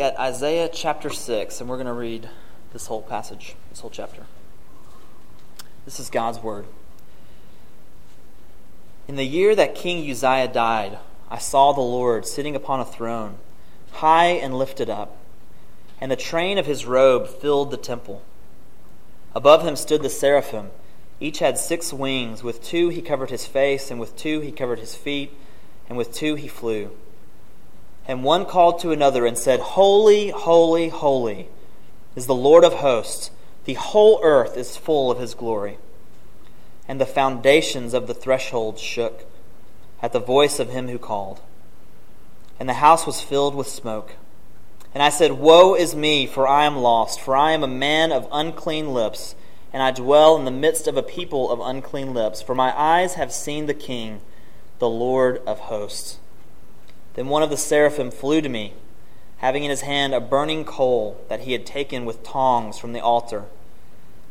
at Isaiah chapter 6, and we're going to read this whole passage, this whole chapter. This is God's word. In the year that King Uzziah died, I saw the Lord sitting upon a throne, high and lifted up, and the train of his robe filled the temple. Above him stood the seraphim. Each had six wings. With two he covered his face, and with two he covered his feet, and with two he flew. And one called to another and said, Holy, holy, holy is the Lord of hosts. The whole earth is full of his glory and the foundations of the threshold shook at the voice of him who called. And the house was filled with smoke. And I said, Woe is me, for I am lost, for I am a man of unclean lips, and I dwell in the midst of a people of unclean lips, for my eyes have seen the King, the Lord of hosts. Then one of the seraphim flew to me, having in his hand a burning coal that he had taken with tongs from the altar.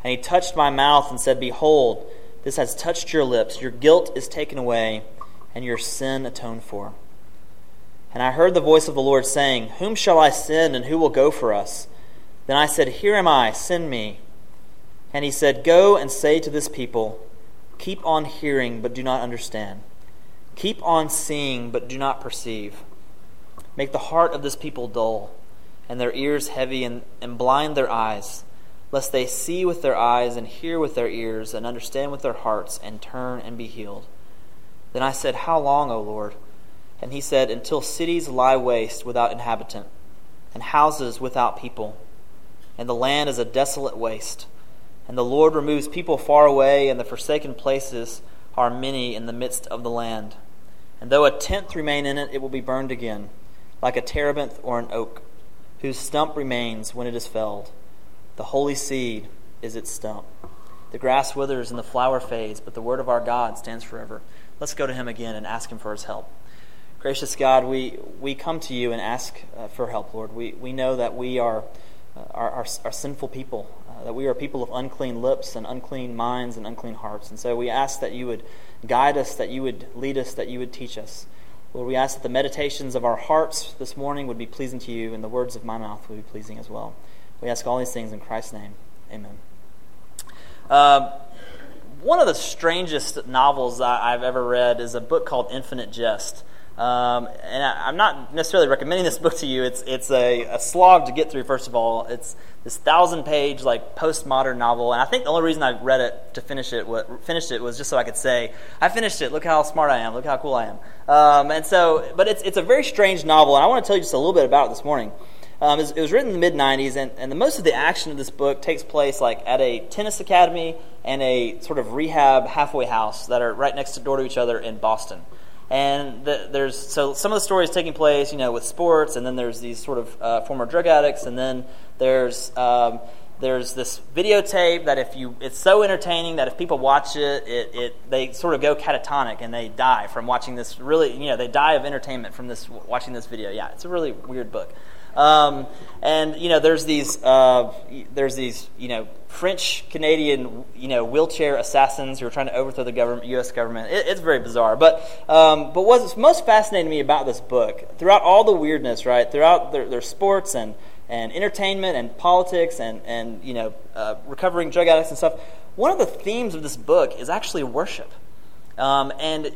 And he touched my mouth and said, Behold, this has touched your lips. Your guilt is taken away, and your sin atoned for. And I heard the voice of the Lord saying, Whom shall I send, and who will go for us? Then I said, Here am I, send me. And he said, Go and say to this people, Keep on hearing, but do not understand. Keep on seeing, but do not perceive. Make the heart of this people dull, and their ears heavy, and, and blind their eyes lest they see with their eyes and hear with their ears and understand with their hearts and turn and be healed. Then I said, How long, O Lord? And he said, Until cities lie waste without inhabitant, and houses without people, and the land is a desolate waste. And the Lord removes people far away, and the forsaken places are many in the midst of the land. And though a tenth remain in it, it will be burned again, like a terebinth or an oak, whose stump remains when it is felled. The holy seed is its stump. The grass withers and the flower fades, but the word of our God stands forever. Let's go to him again and ask him for his help. Gracious God, we, we come to you and ask uh, for help, Lord. We, we know that we are, uh, are, are, are, sinful people, that we are people of unclean lips and unclean minds and unclean hearts. And so we ask that you would guide us, that you would lead us, that you would teach us. Lord, we ask that the meditations of our hearts this morning would be pleasing to you, and the words of my mouth would be pleasing as well. We ask all these things in Christ's name. Amen. Uh, one of the strangest novels I've ever read is a book called Infinite Jest. Um, and I, am not necessarily recommending this book to you. It's it's a, a, slog to get through. First of all, it's this thousand page like postmodern novel, and I think the only reason I read it to finish it what, finished it was just so I could say I finished it. Look how smart I am. Look how cool I am. Um, and so, but it's it's a very strange novel, and I want to tell you just a little bit about it this morning. Um, it, was, written in the mid 90s, and, and the, most of the action of this book takes place like at a tennis academy and a sort of rehab halfway house that are right next door to each other in Boston. And the, there's so some of the stories taking place, you know, with sports, and then there's these sort of uh, former drug addicts, and then there's um, there's this videotape that if you it's so entertaining that if people watch it, it, it they sort of go catatonic and they die from watching this really you know they die of entertainment from this watching this video. Yeah, it's a really weird book. Um, and you know, there's these uh, there's these you know French Canadian you know wheelchair assassins who are trying to overthrow the government, U.S. government. It, it's very bizarre. But um, but what's most fascinating to me about this book, throughout all the weirdness, right, throughout their, their sports and and entertainment and politics and and you know uh, recovering drug addicts and stuff. One of the themes of this book is actually worship, um, and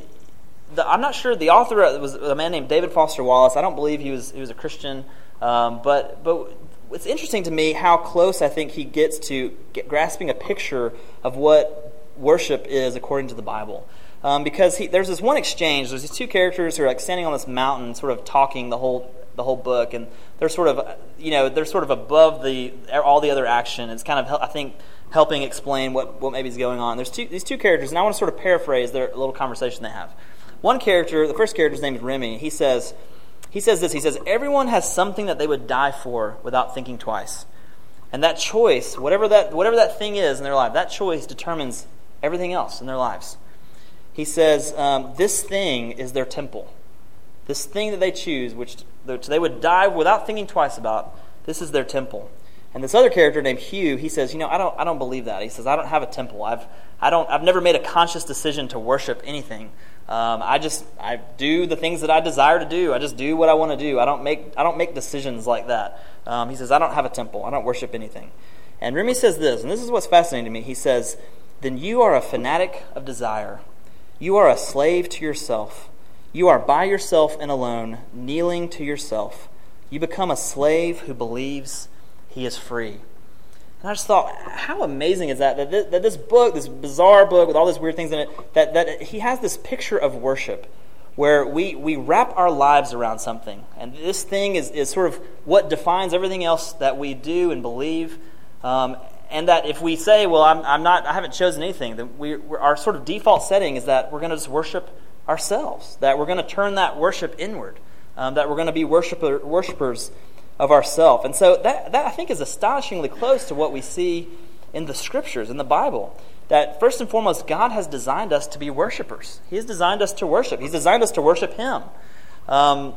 the, I'm not sure the author was a man named David Foster Wallace. I don't believe he was he was a Christian. Um, but, but it's interesting to me how close I think he gets to get, grasping a picture of what worship is according to the Bible. Um, because he, there's this one exchange. There's these two characters who are like standing on this mountain, sort of talking the whole the whole book, and they're sort of you know they're sort of above the all the other action. It's kind of I think helping explain what what maybe is going on. There's two, these two characters, and I want to sort of paraphrase their little conversation they have. One character, the first character's name is Remy. He says, he says this He says, Everyone has something that they would die for without thinking twice. And that choice, whatever that, whatever that thing is in their life, that choice determines everything else in their lives. He says, um, This thing is their temple. This thing that they choose, which, they would die without thinking twice about, this is their temple. And this other character named Hugh, he says, you know, I don't, I don't believe that. He says, I don't have a temple. I've, I don't, I've never made a conscious decision to worship anything. Um, I just, I do the things that I desire to do. I just do what I want to do. I don't make, I don't make decisions like that. Um, he says, I don't have a temple. I don't worship anything. And Remy says this, and this is what's fascinating to me. He says, then you are a fanatic of desire. You are a slave to yourself. You are by yourself and alone, kneeling to yourself. You become a slave who believes he is free. And I just thought, how amazing is that? That this, that this book, this bizarre book with all these weird things in it, that, that he has this picture of worship where we, we wrap our lives around something. And this thing is, is sort of what defines everything else that we do and believe. Um, and that if we say, well, I'm, I'm not, I haven't chosen anything, then we, our sort of default setting is that we're going to just worship ourselves, that we're going to turn that worship inward, um, that we're going to be worshiper, worshipers of ourself. And so that, that, I think, is astonishingly close to what we see in the scriptures, in the Bible. That first and foremost, God has designed us to be worshipers. He has designed us to worship, He's designed us to worship Him. Um,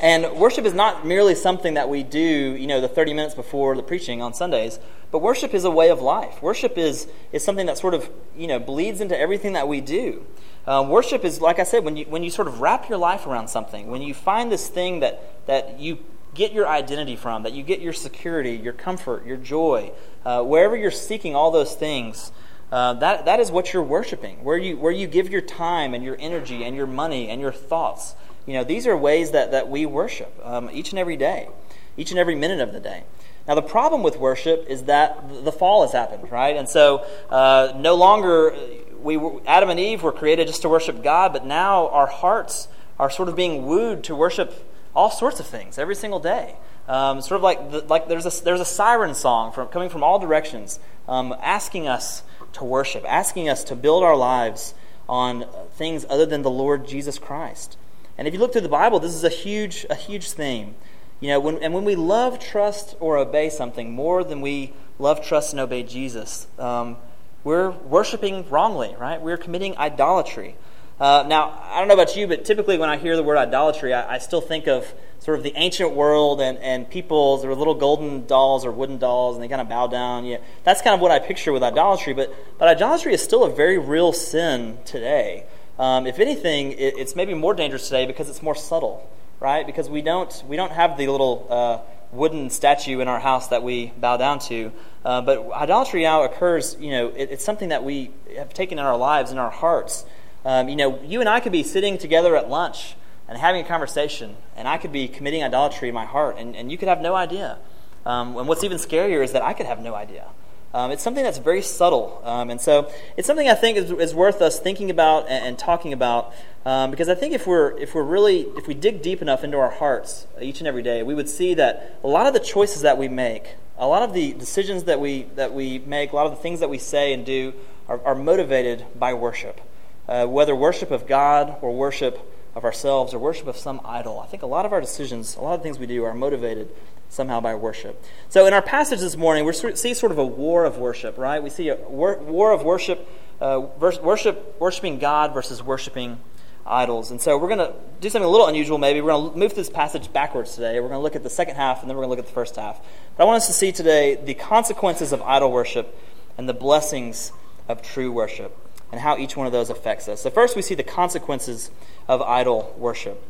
and worship is not merely something that we do, you know, the 30 minutes before the preaching on Sundays, but worship is a way of life. Worship is, is something that sort of, you know, bleeds into everything that we do. Um, worship is, like I said, when you, when you sort of wrap your life around something, when you find this thing that, that you get your identity from, that you get your security, your comfort, your joy, uh, wherever you're seeking all those things, uh, that, that is what you're worshiping, where you, where you give your time and your energy and your money and your thoughts. You know, these are ways that, that we worship um, each and every day, each and every minute of the day. Now, the problem with worship is that the fall has happened, right? And so uh, no longer, we, Adam and Eve were created just to worship God, but now our hearts are sort of being wooed to worship all sorts of things every single day. Um, sort of like, the, like there's, a, there's a siren song from, coming from all directions, um, asking us to worship, asking us to build our lives on things other than the Lord Jesus Christ. And if you look through the Bible, this is a huge, a huge theme. You know, when, and when we love, trust, or obey something more than we love, trust, and obey Jesus, um, we're worshiping wrongly, right? We're committing idolatry. Uh, now, I don't know about you, but typically when I hear the word idolatry, I, I still think of sort of the ancient world and, and people, there were little golden dolls or wooden dolls, and they kind of bow down. Yeah, that's kind of what I picture with idolatry. But, but idolatry is still a very real sin today. Um, if anything, it, it's maybe more dangerous today because it's more subtle right? Because we don't we don't have the little uh, wooden statue in our house that we bow down to. Uh, but idolatry now occurs. You know, it, it's something that we have taken in our lives, in our hearts. Um, you know, you and I could be sitting together at lunch and having a conversation, and I could be committing idolatry in my heart, and, and you could have no idea. Um, and what's even scarier is that I could have no idea. Um, it's something that's very subtle. Um, and so it's something I think is, is worth us thinking about and, and talking about um, because I think if we're, if we're really, if we dig deep enough into our hearts each and every day, we would see that a lot of the choices that we make, a lot of the decisions that we, that we make, a lot of the things that we say and do are, are motivated by worship. Uh, whether worship of God or worship of ourselves or worship of some idol. I think a lot of our decisions, a lot of things we do are motivated somehow by worship. So in our passage this morning, we see sort of a war of worship, right? We see a war, of worship, uh, worship, worshiping God versus worshiping idols. And so we're going to do something a little unusual maybe. We're going to move this passage backwards today. We're going to look at the second half and then we're going to look at the first half. But I want us to see today the consequences of idol worship and the blessings of true worship and how each one of those affects us. So first we see the consequences of idol worship.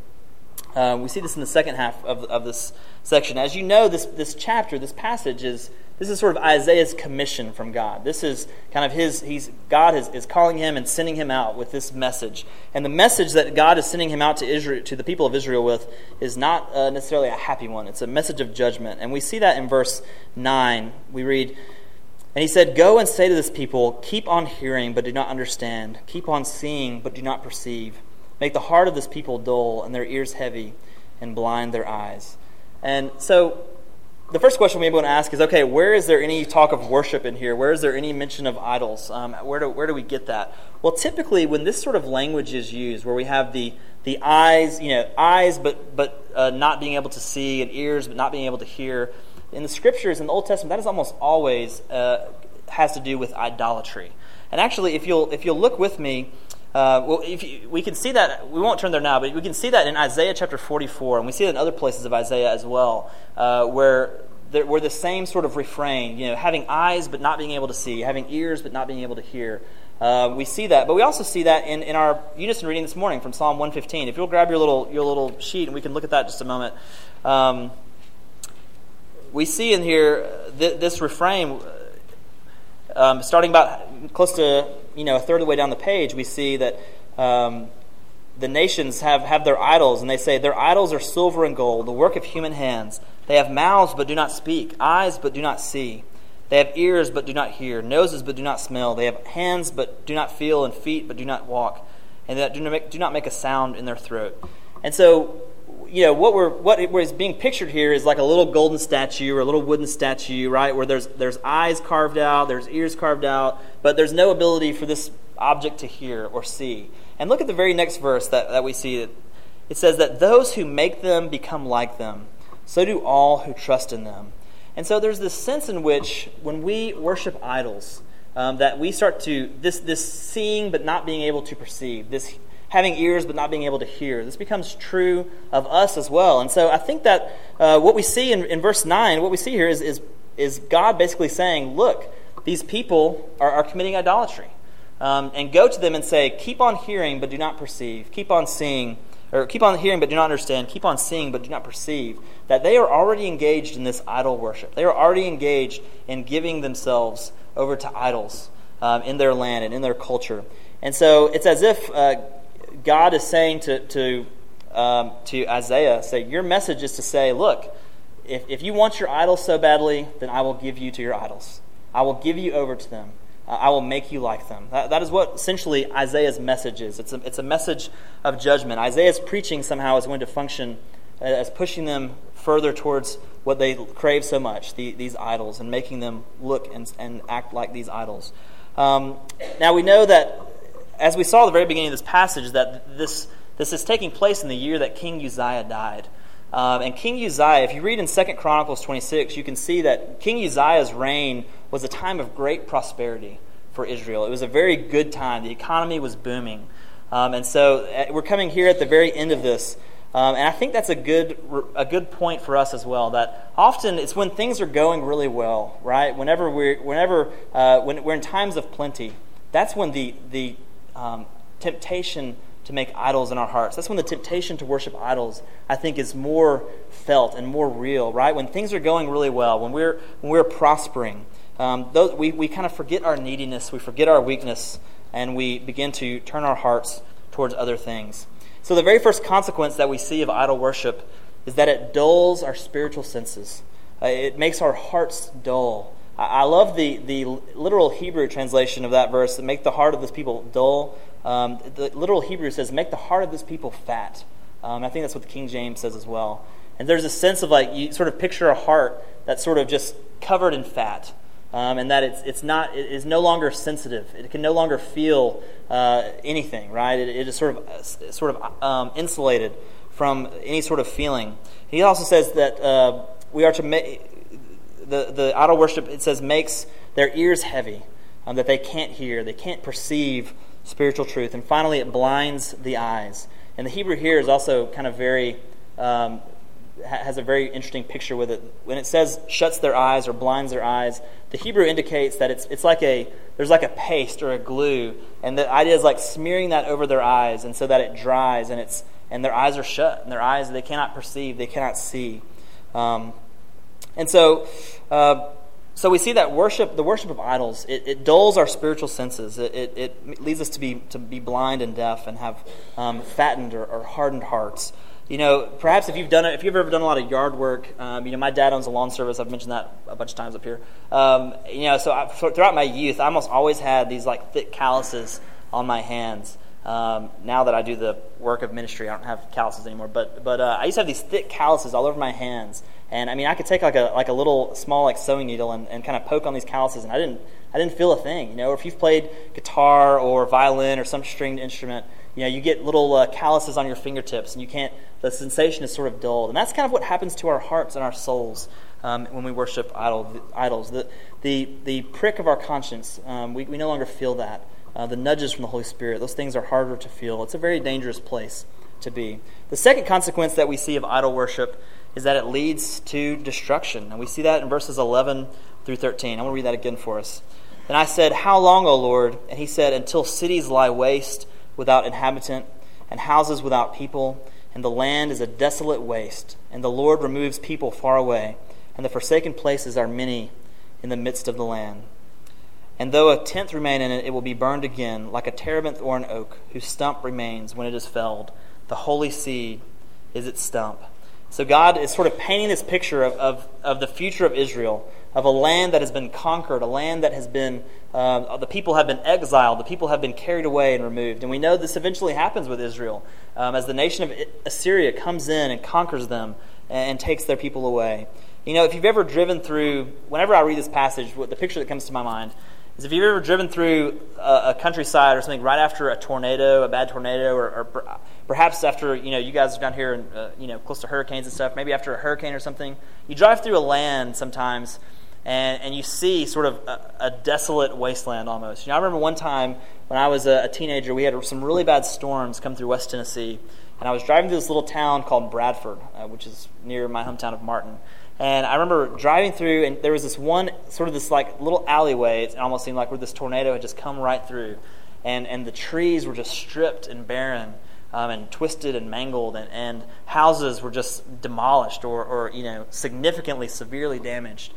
Uh, we see this in the second half of, of this section. As you know, this, this chapter, this passage is this is sort of Isaiah's commission from God. This is kind of his, he's, God is, is calling him and sending him out with this message. And the message that God is sending him out to Israel, to the people of Israel with, is not uh, necessarily a happy one. It's a message of judgment. And we see that in verse 9. We read, And he said, Go and say to this people, Keep on hearing, but do not understand. Keep on seeing, but do not perceive. Make the heart of this people dull, and their ears heavy, and blind their eyes. And so the first question we want to ask is okay, where is there any talk of worship in here? Where is there any mention of idols? Um, where, do, where do we get that? Well, typically, when this sort of language is used, where we have the, the eyes, you know, eyes but, but uh, not being able to see, and ears but not being able to hear, in the scriptures, in the Old Testament, that is almost always uh, has to do with idolatry. And actually, if you'll, if you'll look with me, uh, well, you, we can see that, we won't turn there now, but we can see that in Isaiah chapter 44, and we see it in other places of Isaiah as well, uh, where we're the same sort of refrain, you know, having eyes but not being able to see, having ears but not being able to hear. Uh, we see that, but we also see that in, in our unison reading this morning from Psalm 115. If you'll grab your little your little sheet and we can look at that just a moment. Um, we see in here th- this refrain, um, starting about close to you know a third of the way down the page. We see that um, the nations have, have their idols, and they say, Their idols are silver and gold, the work of human hands. They have mouths, but do not speak, eyes, but do not see. They have ears, but do not hear, noses, but do not smell. They have hands, but do not feel, and feet, but do not walk, and that do not make, do not make a sound in their throat. And so, you know, what, we're, what is being pictured here is like a little golden statue or a little wooden statue, right, where there's, there's eyes carved out, there's ears carved out, but there's no ability for this object to hear or see. And look at the very next verse that, that we see. It says that those who make them become like them, so do all who trust in them. And so there's this sense in which when we worship idols, um, that we start to, this, this seeing but not being able to perceive, this having ears but not being able to hear, this becomes true of us as well. And so I think that uh, what we see in, in verse 9, what we see here is, is, is God basically saying, look, these people are, are committing idolatry um, and go to them and say, Keep on hearing, but do not perceive. Keep on seeing, or keep on hearing, but do not understand. Keep on seeing, but do not perceive. That they are already engaged in this idol worship. They are already engaged in giving themselves over to idols um, in their land and in their culture. And so it's as if uh, God is saying to, to, um, to Isaiah, say, Your message is to say, Look, if, if you want your idols so badly, then I will give you to your idols. I will give you over to them. I will make you like them. That, that is what essentially Isaiah's message is. It's a, it's a message of judgment. Isaiah's preaching somehow is going to function as pushing them further towards what they crave so much, the, these idols, and making them look and, and act like these idols. Um, now we know that, as we saw at the very beginning of this passage, that this, this is taking place in the year that King Uzziah died. Um, and King Uzziah, if you read in 2 Chronicles 26, you can see that King Uzziah's reign was a time of great prosperity for Israel. It was a very good time. The economy was booming. Um, and so uh, we're coming here at the very end of this. Um, and I think that's a good, a good point for us as well. That often it's when things are going really well, right? Whenever we're, whenever, uh, when we're in times of plenty, that's when the, the um, temptation to make idols in our hearts. That's when the temptation to worship idols, I think, is more felt and more real, right? When things are going really well, when we're, when we're prospering, um, those, we, we kind of forget our neediness, we forget our weakness, and we begin to turn our hearts towards other things. So, the very first consequence that we see of idol worship is that it dulls our spiritual senses, uh, it makes our hearts dull. I, love the, the literal Hebrew translation of that verse make the heart of this people dull um, the literal Hebrew says, make the heart of this people fat. Um, I think that's what the King James says as well. And there's a sense of like, you sort of picture a heart that's sort of just covered in fat. Um, and that it's, it's not, it is no longer sensitive. It can no longer feel uh, anything, right? It, it is sort of, uh, sort of um, insulated from any sort of feeling. He also says that uh, we are to make, the, the idol worship, it says, makes their ears heavy, um, that they can't hear, they can't perceive spiritual truth. And finally, it blinds the eyes. And the Hebrew here is also kind of very, um, has a very interesting picture with it. When it says shuts their eyes or blinds their eyes, the Hebrew indicates that it's, it's like a, there's like a paste or a glue. And the idea is like smearing that over their eyes and so that it dries and it's, and their eyes are shut and their eyes, they cannot perceive, they cannot see. Um, and so, uh, so we see that worship, the worship of idols, it, it dulls our spiritual senses. It, it, it, leads us to be, to be blind and deaf and have um, fattened or, or, hardened hearts. You know, perhaps if you've done it, if you've ever done a lot of yard work, um, you know, my dad owns a lawn service. I've mentioned that a bunch of times up here. Um, you know, so I, throughout my youth, I almost always had these like thick calluses on my hands. Um, now that I do the work of ministry, I don't have calluses anymore. But but uh, I used to have these thick calluses all over my hands, and I mean, I could take like a like a little small like sewing needle and, and kind of poke on these calluses, and I didn't I didn't feel a thing. You know, or if you've played guitar or violin or some stringed instrument, you know, you get little uh, calluses on your fingertips, and you can't. The sensation is sort of dulled, and that's kind of what happens to our hearts and our souls um, when we worship idol, idols. The the the prick of our conscience, um, we we no longer feel that. Uh, the nudges from the Holy Spirit, those things are harder to feel. It's a very dangerous place to be. The second consequence that we see of idol worship is that it leads to destruction. And we see that in verses 11 through 13. I want to read that again for us. Then I said, How long, O Lord? And he said, Until cities lie waste without inhabitant, and houses without people, and the land is a desolate waste, and the Lord removes people far away, and the forsaken places are many in the midst of the land. And though a tenth remain in it, it will be burned again, like a terebinth or an oak, whose stump remains when it is felled. The holy seed is its stump. So God is sort of painting this picture of, of, of the future of Israel, of a land that has been conquered, a land that has been, uh, the people have been exiled, the people have been carried away and removed. And we know this eventually happens with Israel um, as the nation of Assyria comes in and conquers them and, and takes their people away. You know, if you've ever driven through, whenever I read this passage, what the picture that comes to my mind is if you've ever driven through a, a countryside or something right after a tornado, a bad tornado, or, or perhaps after you know you guys are down here and uh, you know close to hurricanes and stuff, maybe after a hurricane or something, you drive through a land sometimes. And, and you see sort of a, a desolate wasteland almost. You know, I remember one time when I was a, a teenager, we had some really bad storms come through West Tennessee, and I was driving through this little town called Bradford, uh, which is near my hometown of Martin. And I remember driving through, and there was this one sort of this like little alleyway. It almost seemed like where this tornado had just come right through, and and the trees were just stripped and barren, um, and twisted and mangled, and, and houses were just demolished or or you know significantly severely damaged.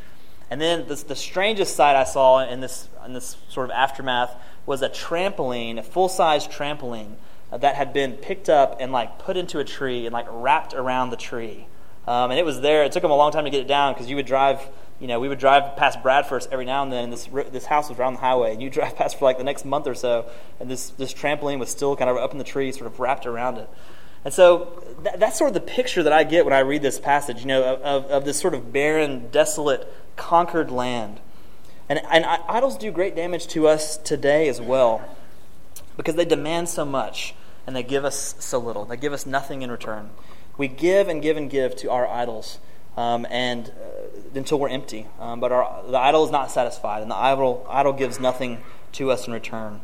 And then this, the strangest sight I saw in this in this sort of aftermath was a trampoline, a full size trampoline uh, that had been picked up and like put into a tree and like wrapped around the tree. Um, and it was there. It took them a long time to get it down because you would drive, you know, we would drive past Bradford every now and then, and this this house was around the highway, and you drive past for like the next month or so, and this this trampoline was still kind of up in the tree, sort of wrapped around it. And so that, that's sort of the picture that I get when I read this passage, you know, of, of this sort of barren, desolate, conquered land. And, and idols do great damage to us today as well because they demand so much and they give us so little. They give us nothing in return. We give and give and give to our idols um, and uh, until we're empty. Um, but our, the idol is not satisfied, and the idol, idol gives nothing to us in return.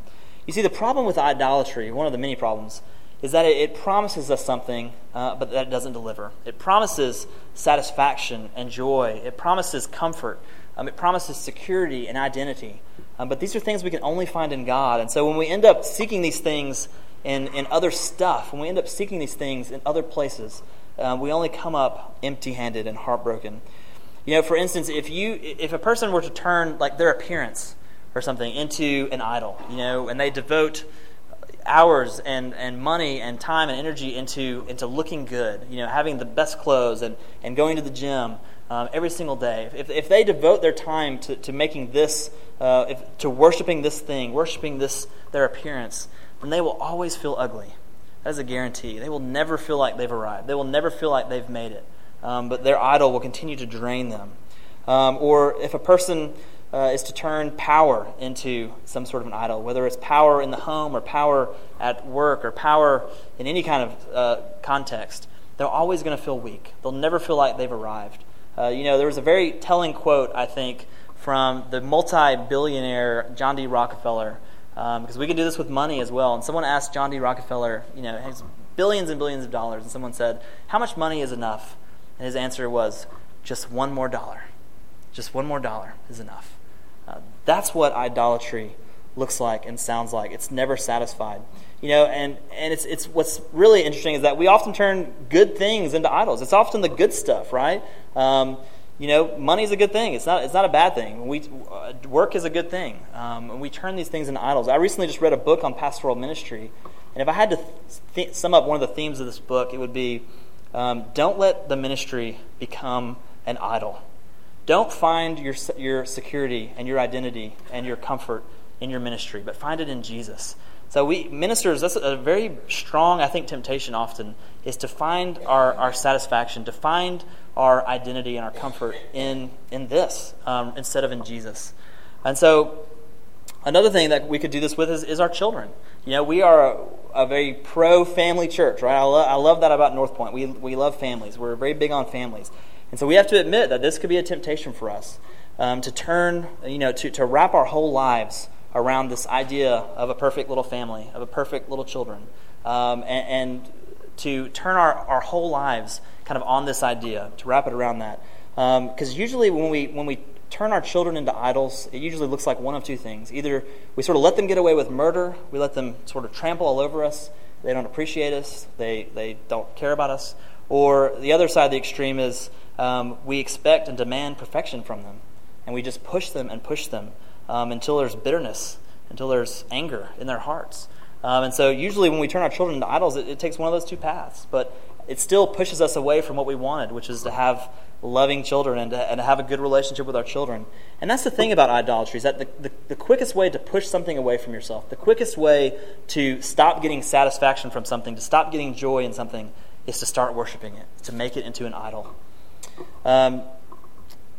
You see, the problem with idolatry, one of the many problems, is that it, it promises us something, uh, but that it doesn't deliver. It promises satisfaction and joy, it promises comfort, um, it promises security and identity. Um, but these are things we can only find in God. And so when we end up seeking these things in, in other stuff, when we end up seeking these things in other places, uh, we only come up empty handed and heartbroken. You know, for instance, if you if a person were to turn like their appearance or something into an idol, you know, and they devote hours and, and money and time and energy into into looking good, you know, having the best clothes and, and going to the gym um, every single day. If, if they devote their time to, to making this, uh, if, to worshiping this thing, worshiping this their appearance, then they will always feel ugly. That is a guarantee. They will never feel like they've arrived. They will never feel like they've made it. Um, but their idol will continue to drain them. Um, or if a person uh, is to turn power into some sort of an idol, whether it's power in the home or power at work or power in any kind of uh, context, they're always going to feel weak. They'll never feel like they've arrived. Uh, you know, there was a very telling quote, I think, from the multi billionaire John D. Rockefeller because um, we can do this with money as well. And someone asked John D. Rockefeller, you know, has billions and billions of dollars, and someone said, "How much money is enough?" And his answer was, "Just one more dollar. Just one more dollar is enough." Uh, that's what idolatry looks like and sounds like. It's never satisfied. You know, and, and it's, it's what's really interesting is that we often turn good things into idols. It's often the good stuff, right? Um, you know, money is a good thing. It's not, it's not a bad thing. We, uh, work is a good thing. Um, and we turn these things into idols. I recently just read a book on pastoral ministry. And if I had to th- sum up one of the themes of this book, it would be um, don't let the ministry become an idol. Don't find your, your security and your identity and your comfort in your ministry, but find it in Jesus. So we ministers, that's a very strong, I think, temptation often is to find our, our satisfaction, to find our identity and our comfort in in this um, instead of in Jesus. And so another thing that we could do this with is, is our children. You know, we are a, a very pro family church, right? I, lo- I love that about North Point. We, we love families. We're very big on families. And so we have to admit that this could be a temptation for us um, to turn, you know, to, to wrap our whole lives around this idea of a perfect little family, of a perfect little children. Um, and, and, to turn our, our whole lives kind of on this idea, to wrap it around that. Because um, usually when we, when we turn our children into idols, it usually looks like one of two things. Either we sort of let them get away with murder, we let them sort of trample all over us, they don't appreciate us, they, they don't care about us, or the other side of the extreme is um, we expect and demand perfection from them, and we just push them and push them um, until there's bitterness, until there's anger in their hearts. Um, and so, usually, when we turn our children into idols, it, it takes one of those two paths. But it still pushes us away from what we wanted, which is to have loving children and to, and to have a good relationship with our children. And that's the thing about idolatry, is that the, the, the, quickest way to push something away from yourself, the quickest way to stop getting satisfaction from something, to stop getting joy in something, is to start worshiping it, to make it into an idol. Um,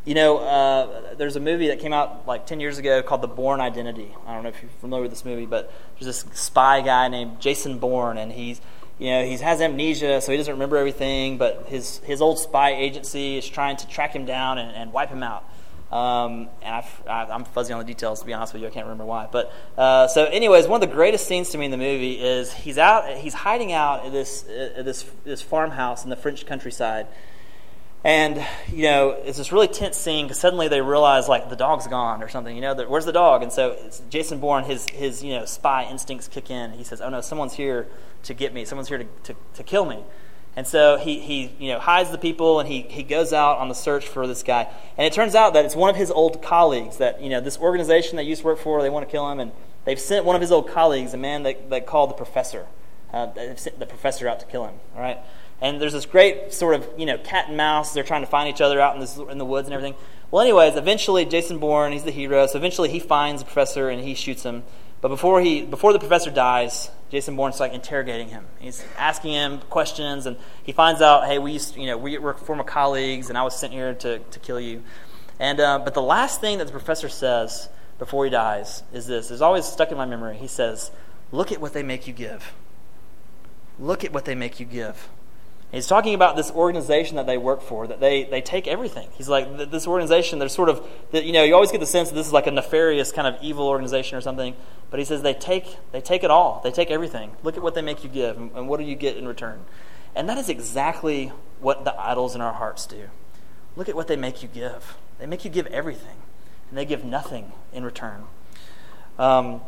you know, uh, there's a movie that came out like 10 years ago called The Bourne Identity. I don't know if you're familiar with this movie, but there's this spy guy named Jason Bourne, and he's you know, he has amnesia, so he doesn't remember everything, but his, his old spy agency is trying to track him down and, and wipe him out. Um, and i am fuzzy on the details, to be honest with you. I can't remember why. But uh, so, anyways, one of the greatest scenes to me in the movie is he's out, he's hiding out at this, at this, this farmhouse in the French countryside and, you know, it's this really tense scene because suddenly they realize, like, the dog's gone or something. You know, where's the dog? And so Jason Bourne, his, his, you know, spy instincts kick in. He says, oh, no, someone's here to get me. Someone's here to, to, to kill me. And so he, he you know, hides the people and he, he goes out on the search for this guy. And it turns out that it's one of his old colleagues that, you know, this organization that he used to work for, they want to kill him. And they've sent one of his old colleagues, a man that, that called the professor. Uh, they've sent the professor out to kill him. All right? And there's this great sort of, you know, cat and mouse. They're trying to find each other out in, this, in the woods and everything. Well, anyways, eventually Jason Bourne, he's the hero. So eventually he finds the professor and he shoots him. But before, he, before the professor dies, Jason Bourne's like interrogating him. He's asking him questions, and he finds out, hey, we used, you know, we were former colleagues, and I was sent here to, to kill you. And uh, but the last thing that the professor says before he dies is this. It's always stuck in my memory. He says, "Look at what they make you give. Look at what they make you give." He's talking about this organization that they work for, that they, they take everything. He's like, this organization, they're sort of, you know, you always get the sense that this is like a nefarious kind of evil organization or something. But he says they take, they take it all. They take everything. Look at what they make you give, and, what do you get in return? And that is exactly what the idols in our hearts do. Look at what they make you give. They make you give everything, and they give nothing in return. Um,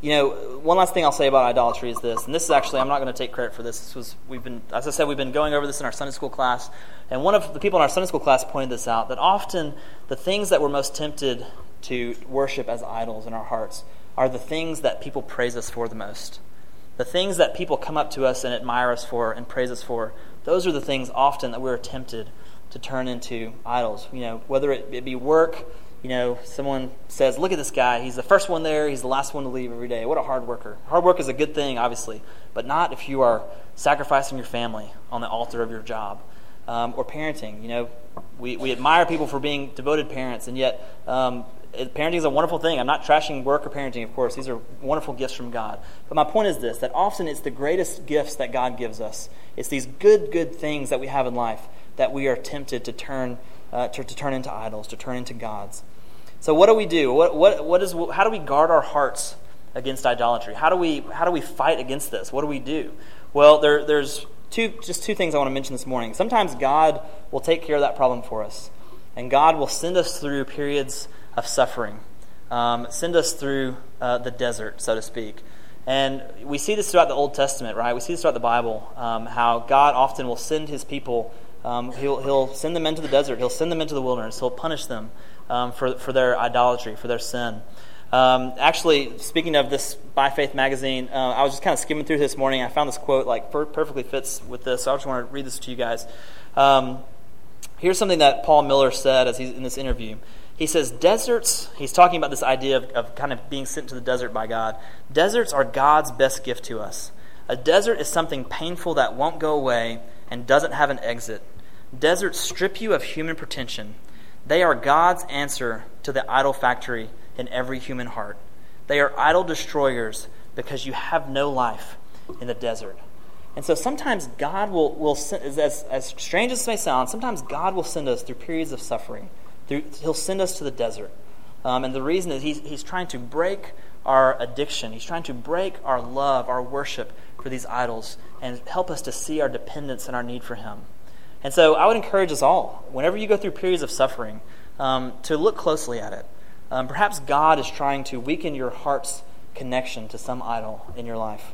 you know, one last thing I'll say about idolatry is this, and this is actually I'm not going to take credit for this. This was we've been, as I said, we've been going over this in our Sunday school class, and one of the people in our Sunday school class pointed this out that often the things that we're most tempted to worship as idols in our hearts are the things that people praise us for the most. The things that people come up to us and admire us for and praise us for, those are the things often that we're tempted to turn into idols. You know, whether it be work you know, someone says, Look at this guy. He's the first one there. He's the last one to leave every day. What a hard worker. Hard work is a good thing, obviously, but not if you are sacrificing your family on the altar of your job. Um, or parenting. You know, we, we admire people for being devoted parents, and yet um, parenting is a wonderful thing. I'm not trashing work or parenting, of course. These are wonderful gifts from God. But my point is this that often it's the greatest gifts that God gives us. It's these good, good things that we have in life that we are tempted to turn, uh, to, to turn into idols, to turn into gods. So what do we do? What, what, what is, how do we guard our hearts against idolatry? How do we, how do we fight against this? What do we do? Well, there, there's two, just two things I want to mention this morning. Sometimes God will take care of that problem for us, and God will send us through periods of suffering, um, send us through uh, the desert, so to speak. And we see this throughout the Old Testament, right? We see this throughout the Bible, um, how God often will send his people, um, he'll, he'll send them into the desert, he'll send them into the wilderness, he'll punish them um, for, for their idolatry, for their sin. Um, actually, speaking of this By Faith magazine, uh, I was just kind of skimming through this morning. I found this quote like per- perfectly fits with this, so I just want to read this to you guys. Um, here's something that Paul Miller said as he's in this interview. He says, Deserts, he's talking about this idea of, of kind of being sent to the desert by God. Deserts are God's best gift to us. A desert is something painful that won't go away and doesn't have an exit. Deserts strip you of human pretension they are God's answer to the idol factory in every human heart. They are idol destroyers because you have no life in the desert. And so sometimes God will, will send, as, as strange as this may sound, sometimes God will send us through periods of suffering. Through, he'll send us to the desert. Um, and the reason is he's, he's trying to break our addiction. He's trying to break our love, our worship for these idols, and help us to see our dependence and our need for Him. And so I would encourage us all, whenever you go through periods of suffering, um, to look closely at it. Um, perhaps God is trying to weaken your heart's connection to some idol in your life.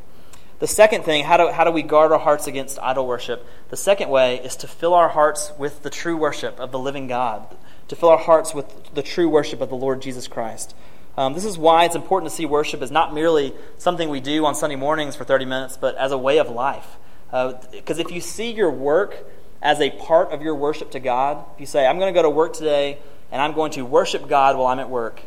The second thing, how do, how do we guard our hearts against idol worship? The second way is to fill our hearts with the true worship of the living God, to fill our hearts with the true worship of the Lord Jesus Christ. Um, this is why it's important to see worship as not merely something we do on Sunday mornings for 30 minutes, but as a way of life. Because uh, if you see your work as a part of your worship to God, if you say, I'm going to go to work today and I'm going to worship God while I'm at work,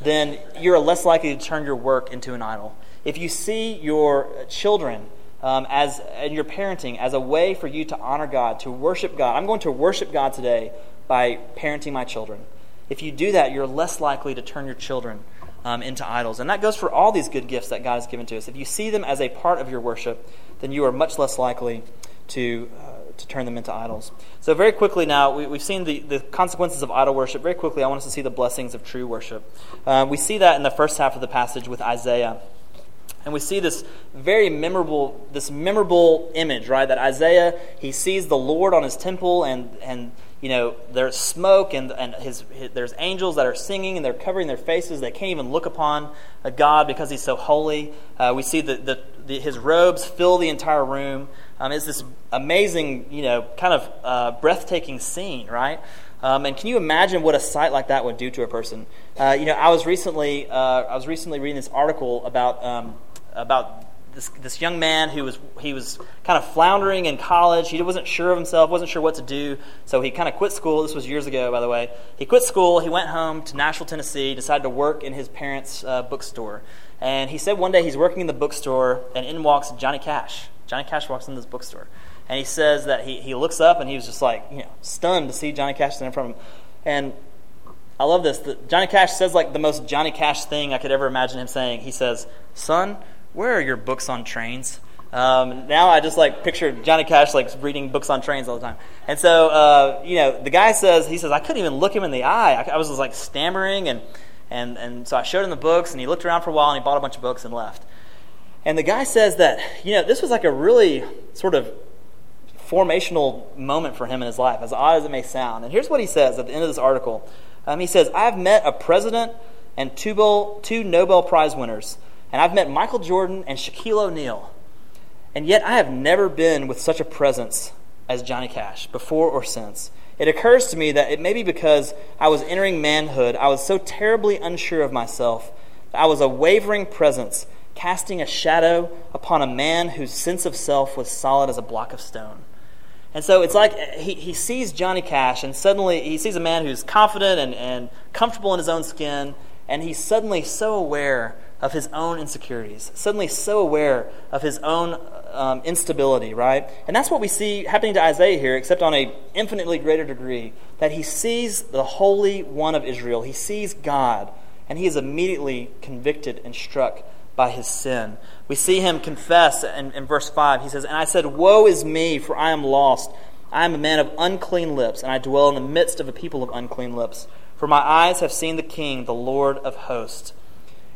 then you're less likely to turn your work into an idol. If you see your children um, as and your parenting as a way for you to honor God, to worship God, I'm going to worship God today by parenting my children. If you do that, you're less likely to turn your children um, into idols. And that goes for all these good gifts that God has given to us. If you see them as a part of your worship, then you are much less likely to, uh, to turn them into idols. So, very quickly now, we, have seen the, the consequences of idol worship. Very quickly, I want us to see the blessings of true worship. Uh, we see that in the first half of the passage with Isaiah. And we see this very memorable, this memorable image, right? That Isaiah, he sees the Lord on his temple and, and you know, there's smoke and, and his, his, there's angels that are singing and they're covering their faces. They can't even look upon a God because he's so holy. Uh, we see that the, the, his robes fill the entire room. Um, it's this amazing, you know, kind of uh, breathtaking scene, right? Um, and can you imagine what a sight like that would do to a person? Uh, you know, I was recently uh, I was recently reading this article about um, about this, this young man who was he was kind of floundering in college. He wasn't sure of himself, wasn't sure what to do, so he kind of quit school. This was years ago, by the way. He quit school. He went home to Nashville, Tennessee. Decided to work in his parents' uh, bookstore. And he said one day he's working in the bookstore, and in walks Johnny Cash. Johnny Cash walks into this bookstore, and he says that he, he looks up and he was just like you know stunned to see Johnny Cash standing in front of him. And I love this. Johnny Cash says like the most Johnny Cash thing I could ever imagine him saying. He says, "Son." where are your books on trains? Um, now I just like picture Johnny Cash like reading books on trains all the time. And so, uh, you know, the guy says, he says, I couldn't even look him in the eye. I, I was just, like stammering and, and, and so I showed him the books and he looked around for a while and he bought a bunch of books and left. And the guy says that, you know, this was like a really sort of formational moment for him in his life, as odd as it may sound. And here's what he says at the end of this article. Um, he says, I've met a president and two, two Nobel Prize winners and I've met Michael Jordan and Shaquille O'Neal. And yet I have never been with such a presence as Johnny Cash, before or since. It occurs to me that it may be because I was entering manhood, I was so terribly unsure of myself. I was a wavering presence, casting a shadow upon a man whose sense of self was solid as a block of stone. And so it's like he, he sees Johnny Cash, and suddenly he sees a man who's confident and, and comfortable in his own skin, and he's suddenly so aware of his own insecurities, suddenly so aware of his own um, instability, right? And that's what we see happening to Isaiah here, except on a infinitely greater degree, that he sees the Holy One of Israel. He sees God, and he is immediately convicted and struck by his sin. We see him confess in, in verse 5. He says, And I said, Woe is me, for I am lost. I am a man of unclean lips, and I dwell in the midst of a people of unclean lips. For my eyes have seen the King, the Lord of hosts.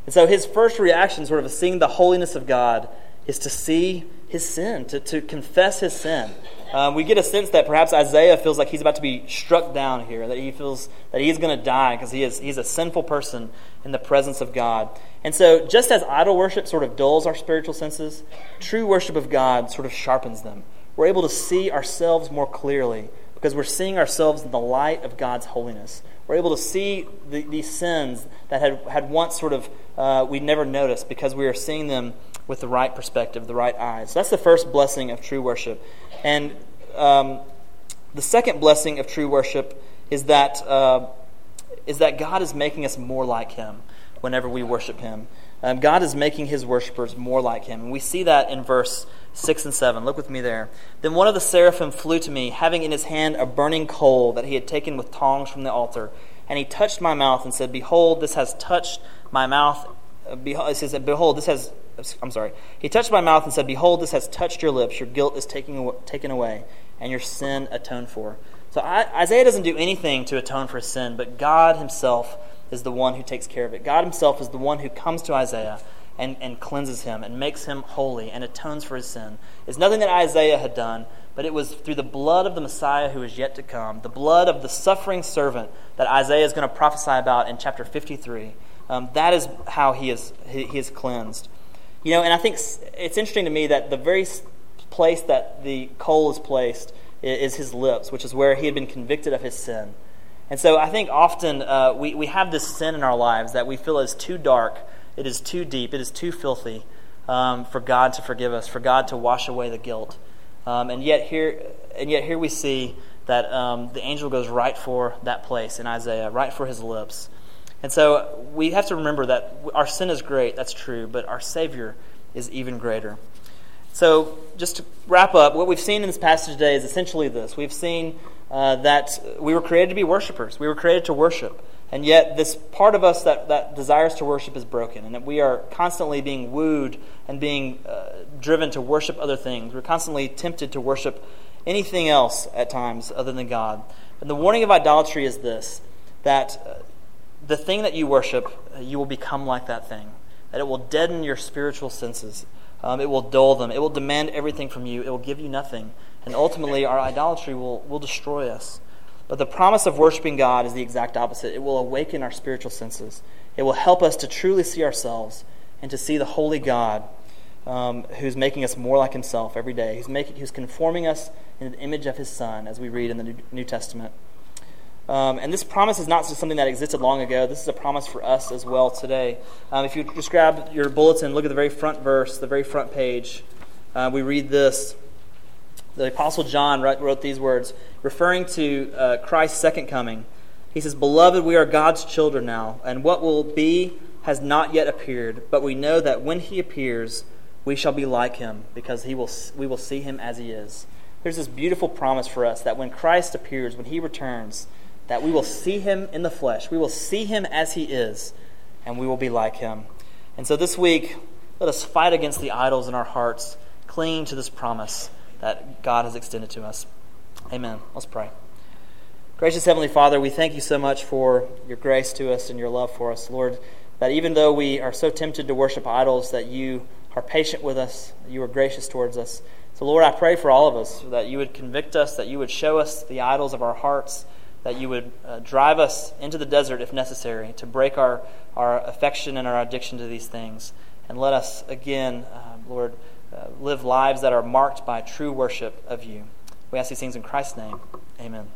And so his first reaction, sort of seeing the holiness of God, is to see his sin, to, to confess his sin. Um, we get a sense that perhaps Isaiah feels like he's about to be struck down here, that he feels that he's going to die because he is, he's a sinful person in the presence of God. And so, just as idol worship sort of dulls our spiritual senses, true worship of God sort of sharpens them. We're able to see ourselves more clearly because we're seeing ourselves in the light of God's holiness. We're able to see the, these sins that had, had once sort of uh, we never noticed because we are seeing them with the right perspective, the right eyes. That's the first blessing of true worship. And um, the second blessing of true worship is that, uh, is that God is making us more like Him whenever we worship Him. Um, God is making His worshipers more like Him. And we see that in verse 6 and 7. Look with me there. Then one of the seraphim flew to me, having in his hand a burning coal that he had taken with tongs from the altar. And he touched my mouth and said, Behold, this has touched my mouth. Behold, it says, Behold, this has. I'm sorry. He touched my mouth and said, Behold, this has touched your lips. Your guilt is taken, taken away, and your sin atoned for. So Isaiah doesn't do anything to atone for his sin, but God himself is the one who takes care of it. God himself is the one who comes to Isaiah and, and cleanses him and makes him holy and atones for his sin. It's nothing that Isaiah had done, but it was through the blood of the Messiah who is yet to come, the blood of the suffering servant that Isaiah is going to prophesy about in chapter 53. Um, that is how he is, he, he is cleansed. You know, and I think it's interesting to me that the very place that the coal is placed is his lips, which is where he had been convicted of his sin. And so I think often uh, we, we have this sin in our lives that we feel is too dark, it is too deep, it is too filthy um, for God to forgive us, for God to wash away the guilt. Um, and yet here, and yet here we see that um, the angel goes right for that place in Isaiah, right for his lips. And so we have to remember that our sin is great, that's true, but our Savior is even greater. So, just to wrap up, what we've seen in this passage today is essentially this. We've seen uh, that we were created to be worshipers, we were created to worship. And yet, this part of us that, that desires to worship is broken, and that we are constantly being wooed and being uh, driven to worship other things. We're constantly tempted to worship anything else at times other than God. And the warning of idolatry is this that uh, the thing that you worship, uh, you will become like that thing, that it will deaden your spiritual senses. Um, it will dull them. It will demand everything from you. It will give you nothing. And ultimately, our idolatry will, will destroy us. But the promise of worshiping God is the exact opposite. It will awaken our spiritual senses. It will help us to truly see ourselves and to see the holy God um, who's making us more like himself every day. He's, making, who's conforming us in the image of his Son, as we read in the New, New Testament. Um, and this promise is not just something that existed long ago. This is a promise for us as well today. Um, if you just grab your bulletin, look at the very front verse, the very front page. Uh, we read this. The Apostle John wrote, wrote these words, referring to uh, Christ's second coming. He says, Beloved, we are God's children now, and what will be has not yet appeared, but we know that when he appears, we shall be like him, because he will, we will see him as he is. There's this beautiful promise for us that when Christ appears, when he returns, that we will see him in the flesh. We will see him as he is, and we will be like him. And so this week, let us fight against the idols in our hearts, clinging to this promise that God has extended to us. Amen. Let's pray. Gracious Heavenly Father, we thank you so much for your grace to us and your love for us. Lord, that even though we are so tempted to worship idols, that you are patient with us, you are gracious towards us. So, Lord, I pray for all of us that you would convict us, that you would show us the idols of our hearts that you would uh, drive us into the desert if necessary to break our, our affection and our addiction to these things. And let us again, uh, Lord, uh, live lives that are marked by true worship of you. We ask these things in Christ's name. Amen.